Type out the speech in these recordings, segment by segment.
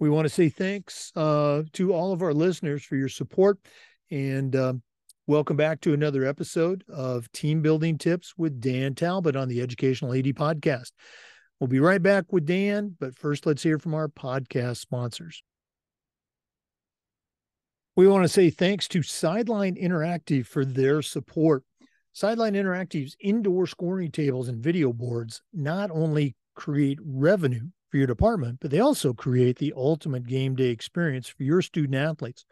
We want to say thanks uh, to all of our listeners for your support and um, welcome back to another episode of Team Building Tips with Dan Talbot on the Educational AD Podcast. We'll be right back with Dan, but first let's hear from our podcast sponsors. We want to say thanks to Sideline Interactive for their support. Sideline Interactive's indoor scoring tables and video boards not only create revenue for your department, but they also create the ultimate game day experience for your student athletes.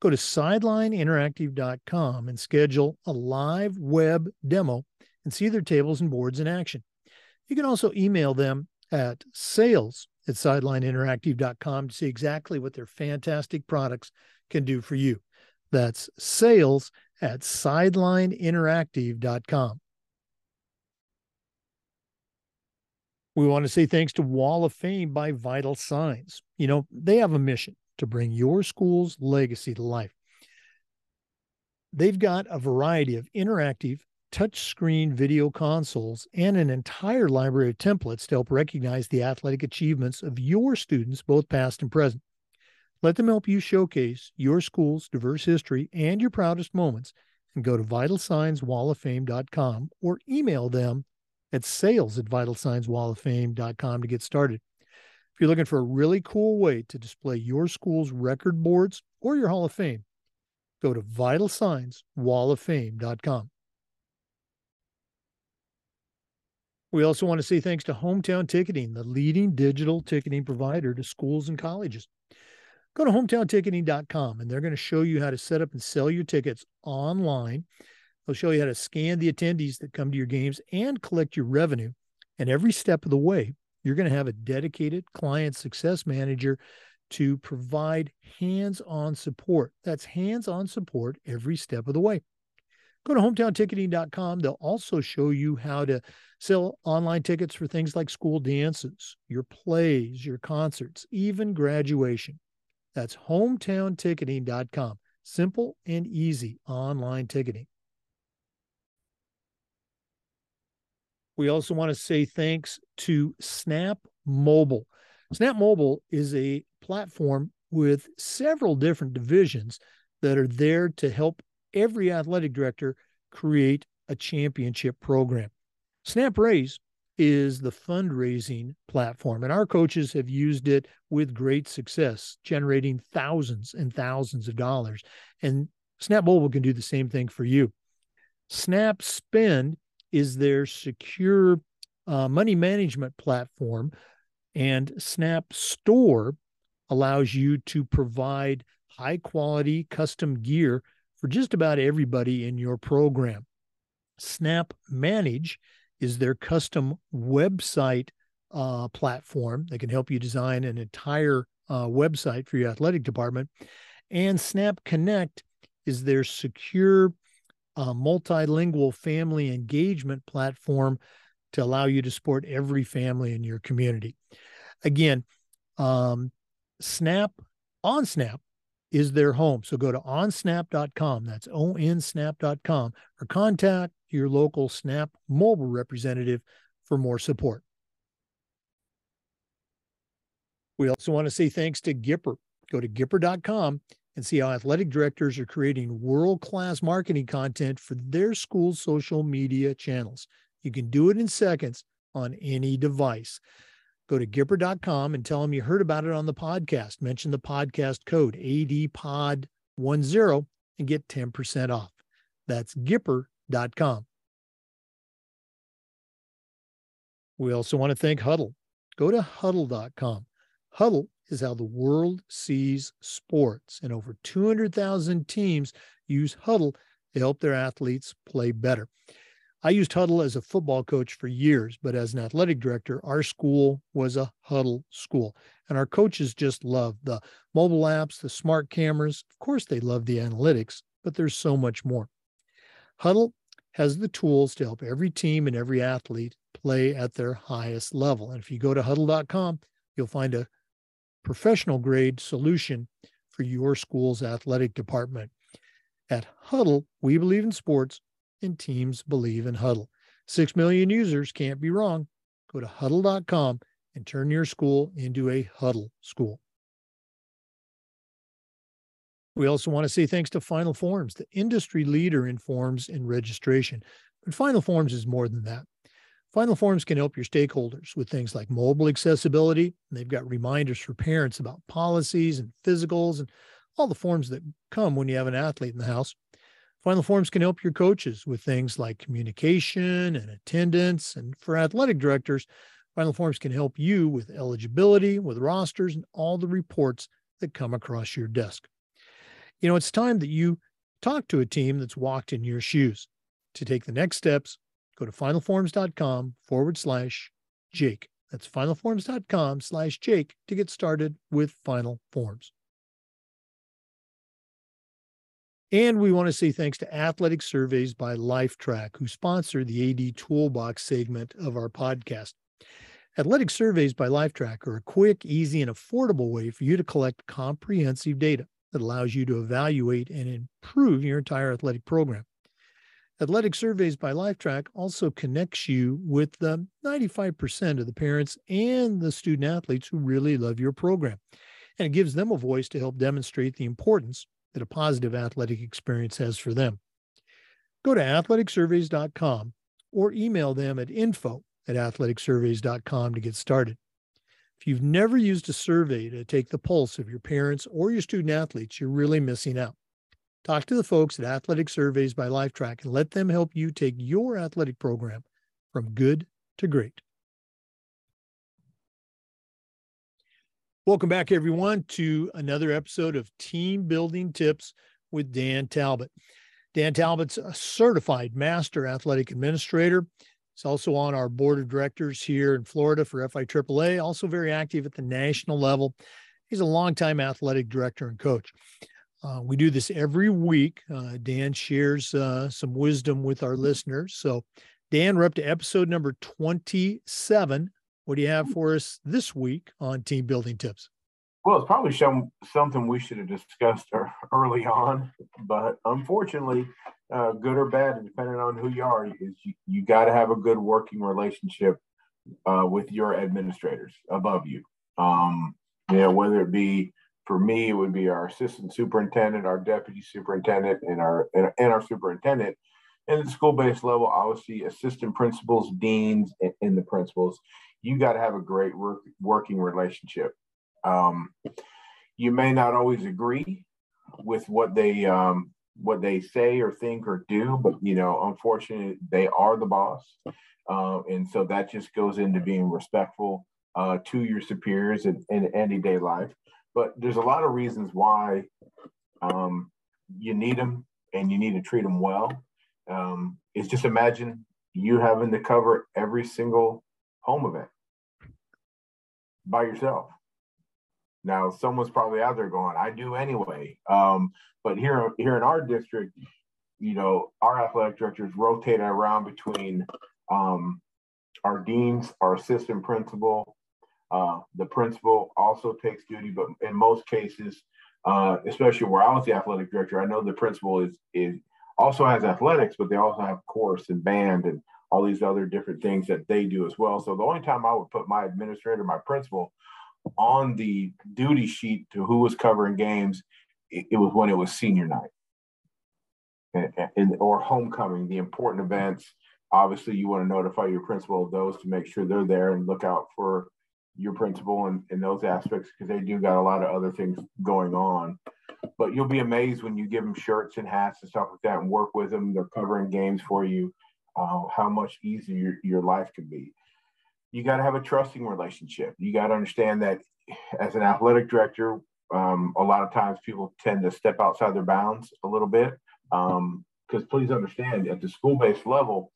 Go to sidelineinteractive.com and schedule a live web demo and see their tables and boards in action. You can also email them at sales at sidelineinteractive.com to see exactly what their fantastic products can do for you. That's sales at sidelineinteractive.com. We want to say thanks to Wall of Fame by Vital Signs. You know, they have a mission to bring your school's legacy to life. They've got a variety of interactive touchscreen video consoles and an entire library of templates to help recognize the athletic achievements of your students, both past and present. Let them help you showcase your school's diverse history and your proudest moments. And go to vitalsignswalloffame.com or email them at sales at vitalsignswalloffame.com to get started. If you're looking for a really cool way to display your school's record boards or your Hall of Fame, go to vitalsignswalloffame.com. We also want to say thanks to Hometown Ticketing, the leading digital ticketing provider to schools and colleges. Go to hometownticketing.com and they're going to show you how to set up and sell your tickets online They'll show you how to scan the attendees that come to your games and collect your revenue. And every step of the way, you're going to have a dedicated client success manager to provide hands on support. That's hands on support every step of the way. Go to hometownticketing.com. They'll also show you how to sell online tickets for things like school dances, your plays, your concerts, even graduation. That's hometownticketing.com. Simple and easy online ticketing. We also want to say thanks to Snap Mobile. Snap Mobile is a platform with several different divisions that are there to help every athletic director create a championship program. Snap Raise is the fundraising platform, and our coaches have used it with great success, generating thousands and thousands of dollars. And Snap Mobile can do the same thing for you. Snap Spend is their secure uh, money management platform. And Snap Store allows you to provide high quality custom gear for just about everybody in your program. Snap Manage is their custom website uh, platform that can help you design an entire uh, website for your athletic department. And Snap Connect is their secure a multilingual family engagement platform to allow you to support every family in your community. Again, um, Snap on Snap is their home. So go to onsnap.com. That's onsnap.com or contact your local Snap mobile representative for more support. We also want to say thanks to Gipper. Go to gipper.com and see how athletic directors are creating world class marketing content for their school's social media channels. You can do it in seconds on any device. Go to Gipper.com and tell them you heard about it on the podcast. Mention the podcast code ADPOD10 and get 10% off. That's Gipper.com. We also want to thank Hudl. Go to Hudl.com. Hudl is how the world sees sports. And over 200,000 teams use Hudl to help their athletes play better. I used Hudl as a football coach for years, but as an athletic director, our school was a Hudl school. And our coaches just love the mobile apps, the smart cameras. Of course, they love the analytics, but there's so much more. Hudl has the tools to help every team and every athlete play at their highest level. And if you go to hudl.com, you'll find a professional grade solution for your school's athletic department. At Hudl, we believe in sports and teams believe in Hudl. Six million users can't be wrong. Go to hudl.com and turn your school into a Hudl school. We also want to say thanks to Final Forms, the industry leader in forms and registration. But Final Forms is more than that. Final Forms can help your stakeholders with things like mobile accessibility. They've got reminders for parents about policies and physicals and all the forms that come when you have an athlete in the house. Final Forms can help your coaches with things like communication and attendance. And for athletic directors, Final Forms can help you with eligibility, with rosters, and all the reports that come across your desk. You know, it's time that you talk to a team that's walked in your shoes. To take the next steps, go to finalforms.com forward slash Jake. That's finalforms.com slash Jake to get started with Final Forms. And we want to say thanks to Athletic Surveys by Lifetrack, who sponsor the AD Toolbox segment of our podcast. Athletic Surveys by Lifetrack are a quick, easy, and affordable way for you to collect comprehensive data that allows you to evaluate and improve your entire athletic program. Athletic Surveys by Lifetrack also connects you with the 95% of the parents and the student athletes who really love your program. And it gives them a voice to help demonstrate the importance that a positive athletic experience has for them. Go to athleticsurveys.com or email them at info at athleticsurveys.com to get started. If you've never used a survey to take the pulse of your parents or your student athletes, you're really missing out. Talk to the folks at Athletic Surveys by Lifetrack and let them help you take your athletic program from good to great. Welcome back, everyone, to another episode of Team Building Tips with Dan Talbot. Dan Talbot's a certified master athletic administrator. He's also on our board of directors here in Florida for FIAAA, also very active at the national level. He's a longtime athletic director and coach. Uh, we do this every week. Uh, Dan shares uh, some wisdom with our listeners. So, Dan, we're up to episode number 27 what do you have for us this week on team building tips? Well, it's probably some, something we should have discussed early on, but unfortunately, uh, good or bad, depending on who you are, is you, you got to have a good working relationship uh, with your administrators above you. Um, you know, whether it be for me, it would be our assistant superintendent, our deputy superintendent, and our and, and our superintendent. And at the school-based level, obviously, assistant principals, deans, and, and the principals you got to have a great work, working relationship. Um, you may not always agree with what they um, what they say or think or do, but you know, unfortunately, they are the boss, uh, and so that just goes into being respectful uh, to your superiors in, in everyday life. But there's a lot of reasons why um, you need them and you need to treat them well. Um, it's just imagine you having to cover every single home event by yourself. Now, someone's probably out there going, I do anyway. Um, but here, here in our district, you know, our athletic directors rotate around between um, our deans, our assistant principal, uh, the principal also takes duty, but in most cases, uh, especially where I was the athletic director, I know the principal is is also has athletics, but they also have course and band and all these other different things that they do as well. So the only time I would put my administrator, my principal, on the duty sheet to who was covering games, it, it was when it was senior night and, and, or homecoming, the important events. Obviously, you want to notify your principal of those to make sure they're there and look out for your principal and in those aspects because they do got a lot of other things going on. But you'll be amazed when you give them shirts and hats and stuff like that and work with them. They're covering games for you uh, how much easier your life can be. You got to have a trusting relationship. You got to understand that as an athletic director, um, a lot of times people tend to step outside their bounds a little bit. Because um, please understand, at the school-based level,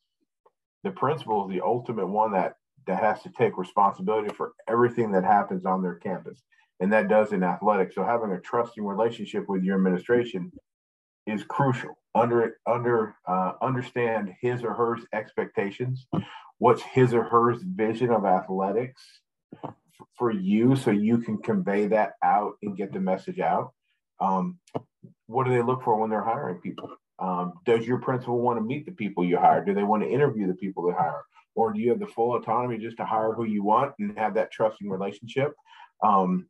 the principal is the ultimate one that that has to take responsibility for everything that happens on their campus, and that does in athletics. So having a trusting relationship with your administration is crucial. Under under uh, understand his or her expectations. What's his or her vision of athletics for you, so you can convey that out and get the message out. Um, what do they look for when they're hiring people? Um, does your principal want to meet the people you hire? Do they want to interview the people they hire? Or do you have the full autonomy just to hire who you want and have that trusting relationship? Um,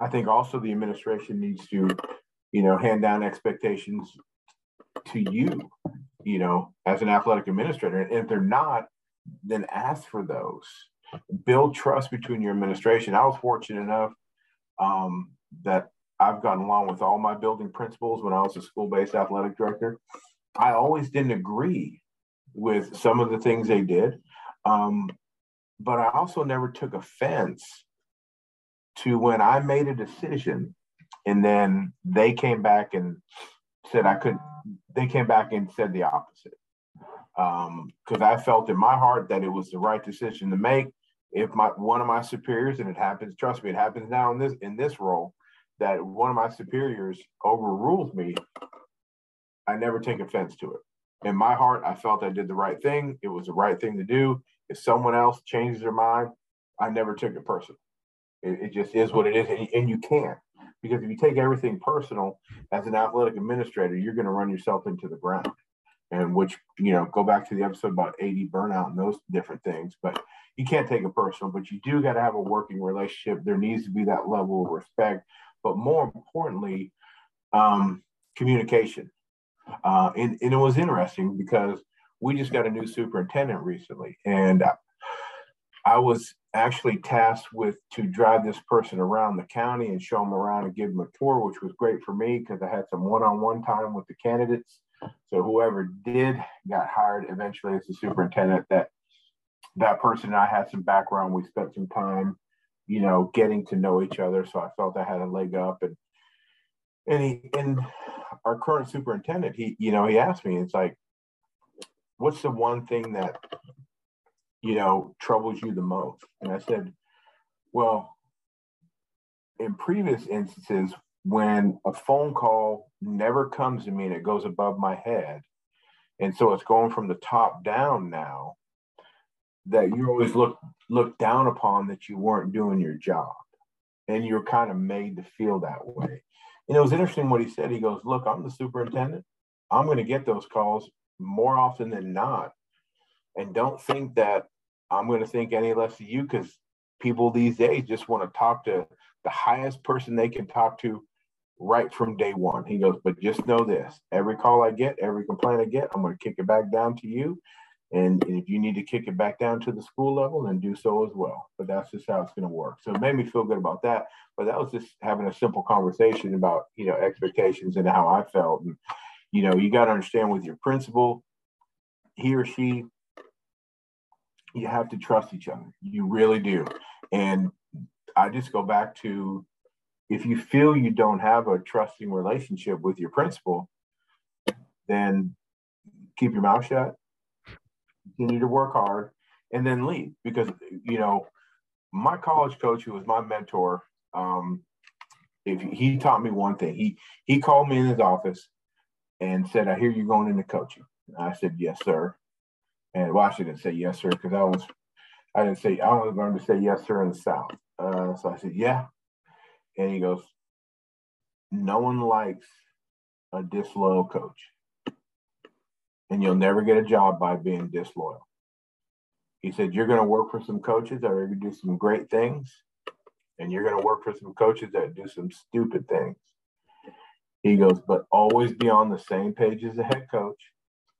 I think also the administration needs to, you know, hand down expectations to you, you know, as an athletic administrator. And if they're not, then ask for those. Build trust between your administration. I was fortunate enough um, that I've gotten along with all my building principals when I was a school based athletic director. I always didn't agree with some of the things they did. Um, but I also never took offense to when I made a decision and then they came back and said I could, they came back and said the opposite. Because um, I felt in my heart that it was the right decision to make. If my one of my superiors, and it happens, trust me, it happens now in this in this role, that one of my superiors overrules me, I never take offense to it. In my heart, I felt I did the right thing. It was the right thing to do. If someone else changes their mind, I never took it personal. It, it just is what it is, and, and you can't because if you take everything personal as an athletic administrator, you're going to run yourself into the ground. And which you know, go back to the episode about AD burnout and those different things. But you can't take it personal. But you do got to have a working relationship. There needs to be that level of respect. But more importantly, um, communication. Uh, and, and it was interesting because we just got a new superintendent recently, and I was actually tasked with to drive this person around the county and show them around and give them a tour, which was great for me because I had some one-on-one time with the candidates. So whoever did got hired eventually as the superintendent. That that person and I had some background. We spent some time, you know, getting to know each other. So I felt I had a leg up. And and he and our current superintendent, he you know he asked me, it's like, what's the one thing that you know, troubles you the most? And I said, well, in previous instances, when a phone call never comes to me and it goes above my head, and so it's going from the top down now, that you always look looked down upon that you weren't doing your job. And you're kind of made to feel that way. And it was interesting what he said. He goes, Look, I'm the superintendent. I'm going to get those calls more often than not. And don't think that I'm going to think any less of you because people these days just want to talk to the highest person they can talk to right from day one. He goes, but just know this every call I get, every complaint I get, I'm going to kick it back down to you. And, if you need to kick it back down to the school level, then do so as well. But that's just how it's going to work. So it made me feel good about that. But that was just having a simple conversation about, you know, expectations and how I felt. And, you know, you got to understand with your principal, he or she you have to trust each other. You really do. And I just go back to if you feel you don't have a trusting relationship with your principal, then keep your mouth shut, continue to work hard, and then leave. Because, you know, my college coach, who was my mentor, um, if he taught me one thing, he he called me in his office and said, "I hear you're going into coaching." And I said, "Yes, sir." And well, I didn't say yes, sir, because I was, I didn't say, I was going to say yes, sir, in the South. Uh, so I said, yeah. And he goes, no one likes a disloyal coach. And you'll never get a job by being disloyal. He said, you're going to work for some coaches that are going to do some great things. And you're going to work for some coaches that do some stupid things. He goes, but always be on the same page as the head coach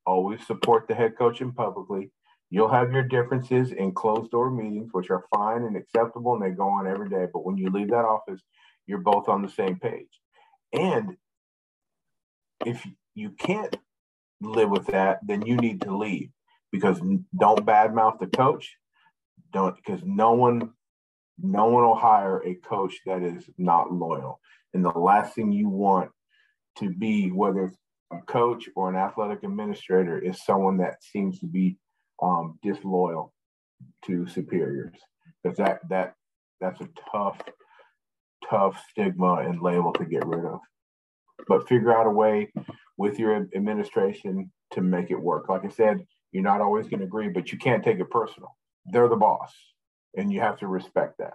always support the head coach in publicly. You'll have your differences in closed door meetings, which are fine and acceptable, and they go on every day. But when you leave that office, you're both on the same page. And if you can't live with that, then you need to leave because don't badmouth the coach. Don't because no one, no one will hire a coach that is not loyal. And the last thing you want to be, whether it's a coach or an athletic administrator is someone that seems to be um, disloyal to superiors because that that that's a tough tough stigma and label to get rid of but figure out a way with your administration to make it work. Like i said you're not always going to agree but you can't take it personal. They're the boss and you have to respect that.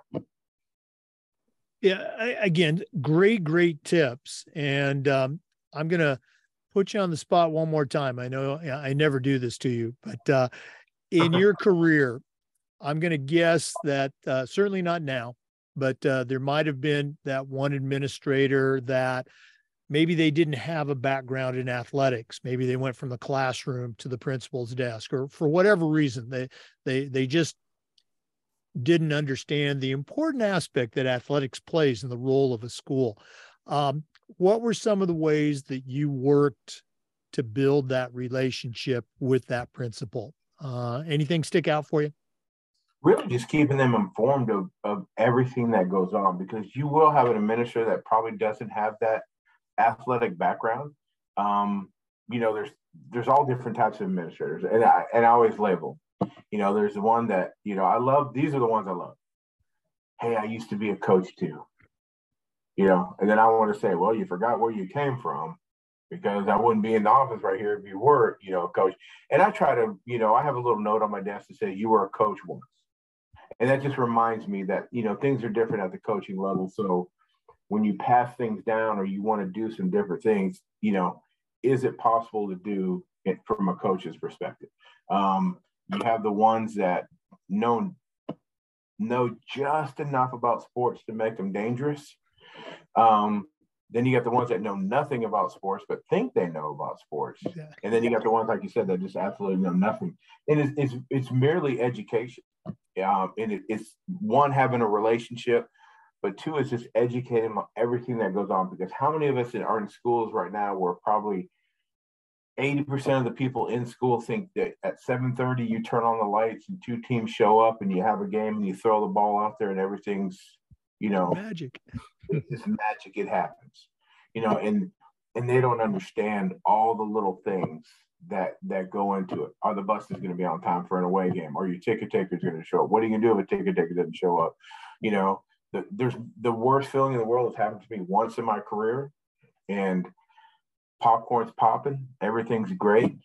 Yeah I, again great great tips and um, i'm going to put you on the spot one more time. I know I never do this to you, but uh, in your career, I'm going to guess that uh, certainly not now, but uh, there might have been that one administrator that maybe they didn't have a background in athletics. Maybe they went from the classroom to the principal's desk or for whatever reason they they they just didn't understand the important aspect that athletics plays in the role of a school. Um, what were some of the ways that you worked to build that relationship with that principal? Uh, anything stick out for you? Really just keeping them informed of, of everything that goes on because you will have an administrator that probably doesn't have that athletic background. Um, you know, there's there's all different types of administrators, and I and I always label. You know, there's the one that you know I love. These are the ones I love. Hey, I used to be a coach too. You know, and then I want to say, well, you forgot where you came from because I wouldn't be in the office right here if you were, you know, a coach. And I try to, you know, I have a little note on my desk to say you were a coach once. And that just reminds me that, you know, things are different at the coaching level. So when you pass things down or you want to do some different things, you know, is it possible to do it from a coach's perspective? Um, you have the ones that know know just enough about sports to make them dangerous. Um, then you got the ones that know nothing about sports but think they know about sports, yeah. and then you got the ones like you said that just absolutely know nothing. And it's it's, it's merely education. Um, and it, it's one having a relationship but two is just educating them on everything that goes on because how many of us are in schools right now where probably 80% of the people in school think that at 7.30 you turn on the lights and two teams show up and you have a game and you throw the ball out there and everything's you know magic. it's magic. It happens you know and and they don't understand all the little things that that go into it. Are the buses going to be on time for an away game are your ticket takers going to show up. What are you going to do if a ticket taker doesn't show up? You know the, there's the worst feeling in the world has happened to me once in my career, and popcorn's popping, everything's great.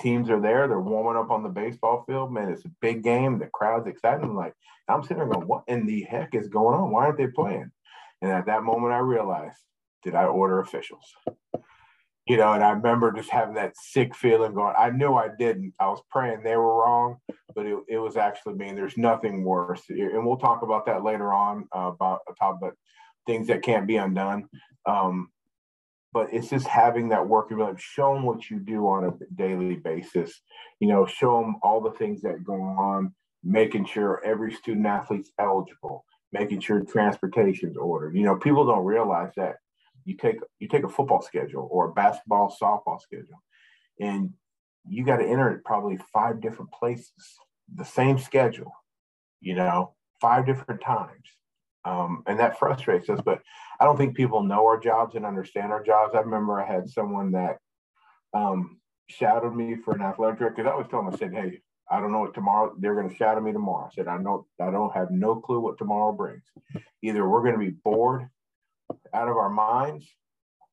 Teams are there, they're warming up on the baseball field. Man, it's a big game. The crowd's excited. Like, I'm sitting there going, what in the heck is going on? Why aren't they playing? And at that moment, I realized, did I order officials? you know, and I remember just having that sick feeling going, I knew I didn't. I was praying they were wrong, but it, it was actually me. There's nothing worse. And we'll talk about that later on uh, about top about things that can't be undone. Um, but it's just having that working relationship, show what you do on a daily basis, you know, show them all the things that go on, making sure every student athlete's eligible, making sure transportation's ordered. You know, people don't realize that you take you take a football schedule or a basketball softball schedule and you got to enter it probably five different places the same schedule you know five different times um, and that frustrates us but i don't think people know our jobs and understand our jobs i remember i had someone that um, shadowed me for an athletic director because i always told them i said hey I don't know what tomorrow they're going to shadow me tomorrow. I said, I don't, I don't have no clue what tomorrow brings. Either we're going to be bored out of our minds,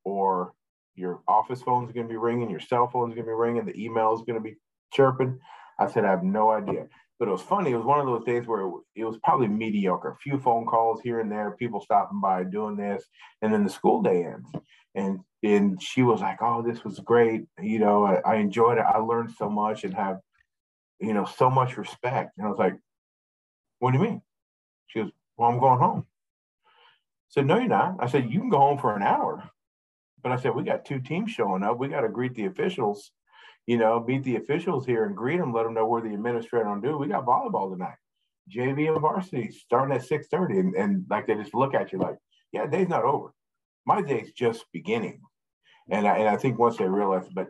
or your office phone's going to be ringing, your cell phone's going to be ringing, the email is going to be chirping. I said, I have no idea. But it was funny. It was one of those days where it was probably mediocre. A few phone calls here and there, people stopping by doing this, and then the school day ends. And and she was like, "Oh, this was great. You know, I, I enjoyed it. I learned so much and have, you know, so much respect." And I was like, "What do you mean?" She goes, "Well, I'm going home." said, No, you're not. I said, You can go home for an hour. But I said, We got two teams showing up. We got to greet the officials, you know, meet the officials here and greet them, let them know where the administrator on do. We got volleyball tonight. JV and varsity starting at 6:30. And, and like they just look at you like, yeah, day's not over. My day's just beginning. And I, and I think once they realize, but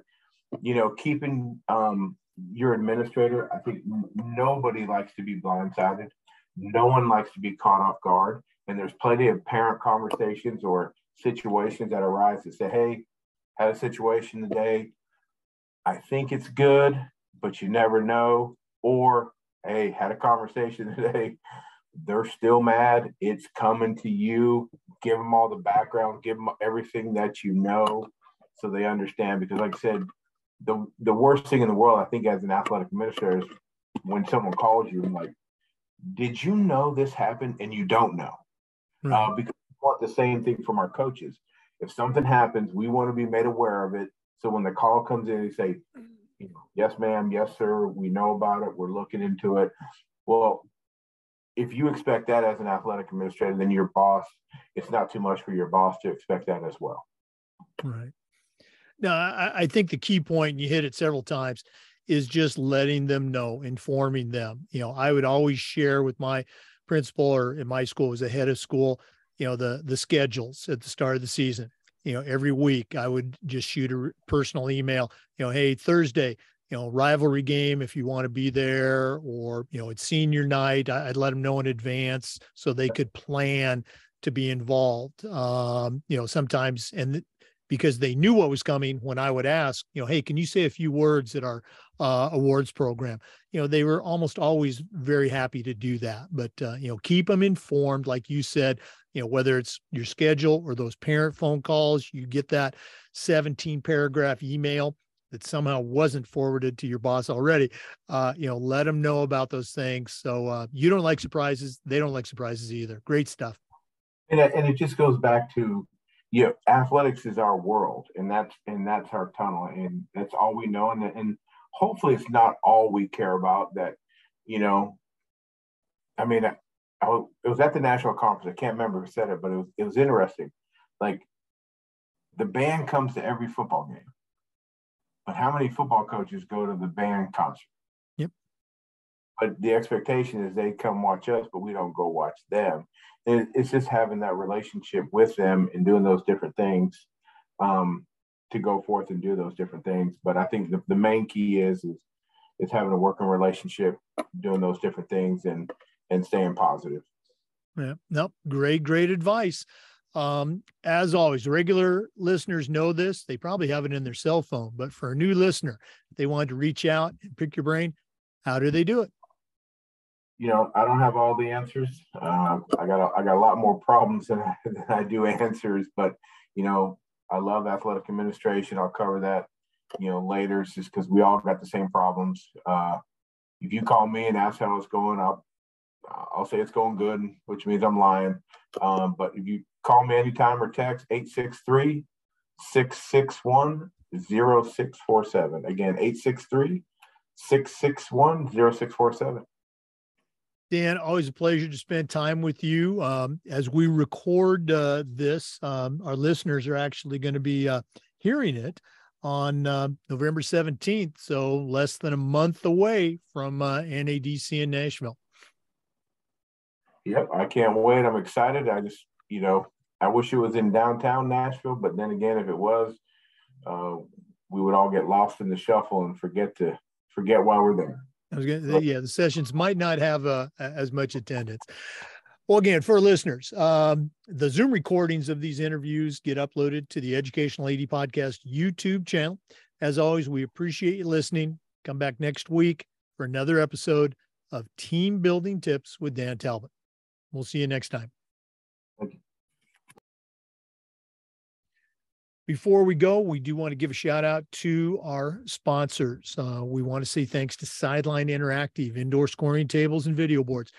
you know, keeping um, your administrator, I think nobody likes to be blindsided. No one likes to be caught off guard. And there's plenty of parent conversations or situations that arise that say, hey, had a situation today. I think it's good, but you never know. Or, hey, had a conversation today. They're still mad. It's coming to you. Give them all the background, give them everything that you know so they understand. Because, like I said, the, the worst thing in the world, I think, as an athletic administrator, is when someone calls you and, like, did you know this happened and you don't know? right. uh, because we want the same thing from our coaches. If something happens, we want to be made aware of it. So when the call comes in, they say, yes, ma'am, yes, sir, we know about it, we're looking into it. Well, if you expect that as an athletic administrator, then your boss, it's not too much for your boss to expect that as well. Right. Now, I, I think the key point, and you hit it several times, is just letting them know, informing them. You know, I would always share with my principal or in my school was a head of school, you know, the the schedules at the start of the season. You know, every week I would just shoot a personal email, you know, hey, Thursday, you know, rivalry game if you want to be there, or you know, it's senior night. I'd let them know in advance so they could plan to be involved. Um, you know, sometimes and because they knew what was coming when I would ask, you know, hey, can you say a few words at our uh, awards program? You know, they were almost always very happy to do that. But, uh, you know, keep them informed, like you said, you know, whether it's your schedule or those parent phone calls, you get that 17 paragraph email that somehow wasn't forwarded to your boss already, uh, you know, let them know about those things. So uh, you don't like surprises. They don't like surprises either. Great stuff. And, and it just goes back to yeah, athletics is our world, and that's and that's our tunnel, and that's all we know, and and hopefully it's not all we care about. That you know, I mean, I, I it was at the national conference. I can't remember who said it, but it was it was interesting. Like the band comes to every football game, but how many football coaches go to the band concert? But the expectation is they come watch us, but we don't go watch them it, it's just having that relationship with them and doing those different things um, to go forth and do those different things. But I think the, the main key is is is having a working relationship, doing those different things, and and staying positive. Yeah, nope, great, great advice. Um, as always, regular listeners know this. They probably have it in their cell phone, but for a new listener, they want to reach out and pick your brain, how do they do it? You know, I don't have all the answers. Uh, I got a, I got a lot more problems than I, than I do answers. But you know, I love athletic administration. I'll cover that, you know, later. It's just because we all got the same problems. Uh, if you call me and ask how it's going, I'll I'll say it's going good, which means I'm lying. Um, but if you call me anytime or text 863 661 0647. Again, 863 661 0647. Dan, always a pleasure to spend time with you. Um, as we record uh, this, um, our listeners are actually going to be uh, hearing it on uh, November 17th, so less than a month away from uh, NADC in Nashville. Yep, I can't wait. I'm excited. I just, you know, I wish it was in downtown Nashville, but then again, if it was, uh, we would all get lost in the shuffle and forget to forget why we're there. I was going to, yeah, the sessions might not have uh, as much attendance. Well, again, for listeners, um, the Zoom recordings of these interviews get uploaded to the Educational AD Podcast YouTube channel. As always, we appreciate you listening. Come back next week for another episode of Team Building Tips with Dan Talbot. We'll see you next time. Before we go, we do want to give a shout out to our sponsors. Uh, we want to say thanks to Sideline Interactive, indoor scoring tables and video boards.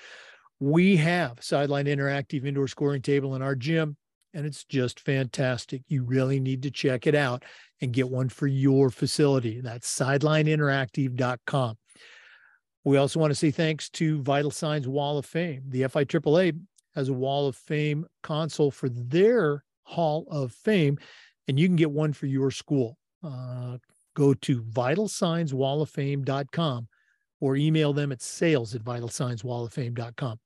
We have Sideline Interactive indoor scoring table in our gym, and it's just fantastic. You really need to check it out and get one for your facility. That's sidelineinteractive.com. We also want to say thanks to Vital Signs Wall of Fame. The FIAAA has a Wall of Fame console for their Hall of Fame and you can get one for your school. Uh, go to vitalsignswalloffame.com or email them at sales at vitalsignswalloffame.com.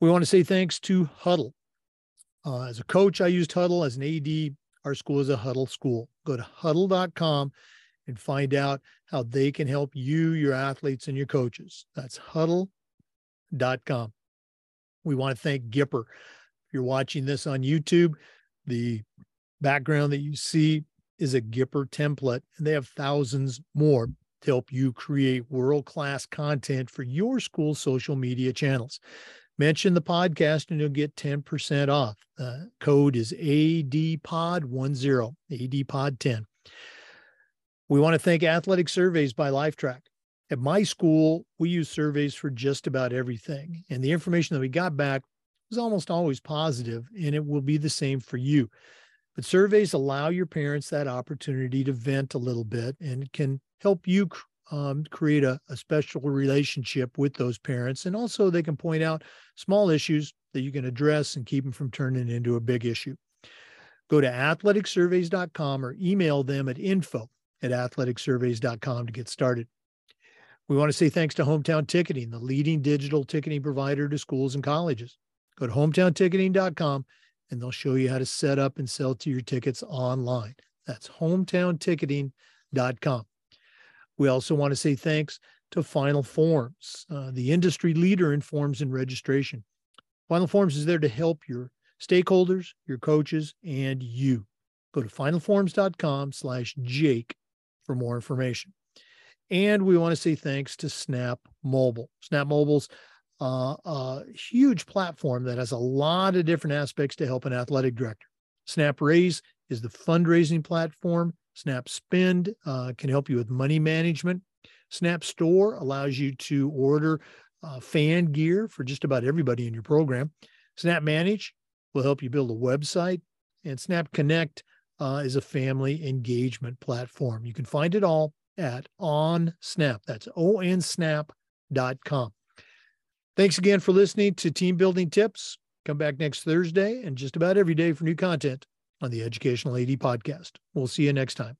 We want to say thanks to Hudl. Uh, as a coach, I used Hudl. As an AD, our school is a Hudl school. Go to hudl.com and find out how they can help you, your athletes, and your coaches. That's hudl.com. We want to thank Gipper. If you're watching this on YouTube, the background that you see is a Gipper template, and they have thousands more to help you create world class content for your school's social media channels. Mention the podcast and you'll get 10% off. Uh, code is ADPOD10, ADPOD10. We want to thank Athletic Surveys by Lifetrack. At my school, we use surveys for just about everything. And the information that we got back was almost always positive, and it will be the same for you. But surveys allow your parents that opportunity to vent a little bit and can help you um, create a, a special relationship with those parents. And also, they can point out small issues that you can address and keep them from turning into a big issue. Go to athleticsurveys.com or email them at info at athleticsurveys.com to get started. We want to say thanks to Hometown Ticketing, the leading digital ticketing provider to schools and colleges. Go to hometownticketing.com and they'll show you how to set up and sell to your tickets online. That's hometownticketing.com. We also want to say thanks to Final Forms, uh, the industry leader in forms and registration. Final Forms is there to help your stakeholders, your coaches, and you. Go to finalforms.com slash Jake for more information. And we want to say thanks to Snap Mobile. Snap Mobile's uh, a huge platform that has a lot of different aspects to help an athletic director. Snap Raise is the fundraising platform. Snap Spend uh, can help you with money management. Snap Store allows you to order uh, fan gear for just about everybody in your program. Snap Manage will help you build a website. And Snap Connect uh, is a family engagement platform. You can find it all at OnSnap. That's onsnap.com. Thanks again for listening to Team Building Tips. Come back next Thursday and just about every day for new content on the Educational AD podcast. We'll see you next time.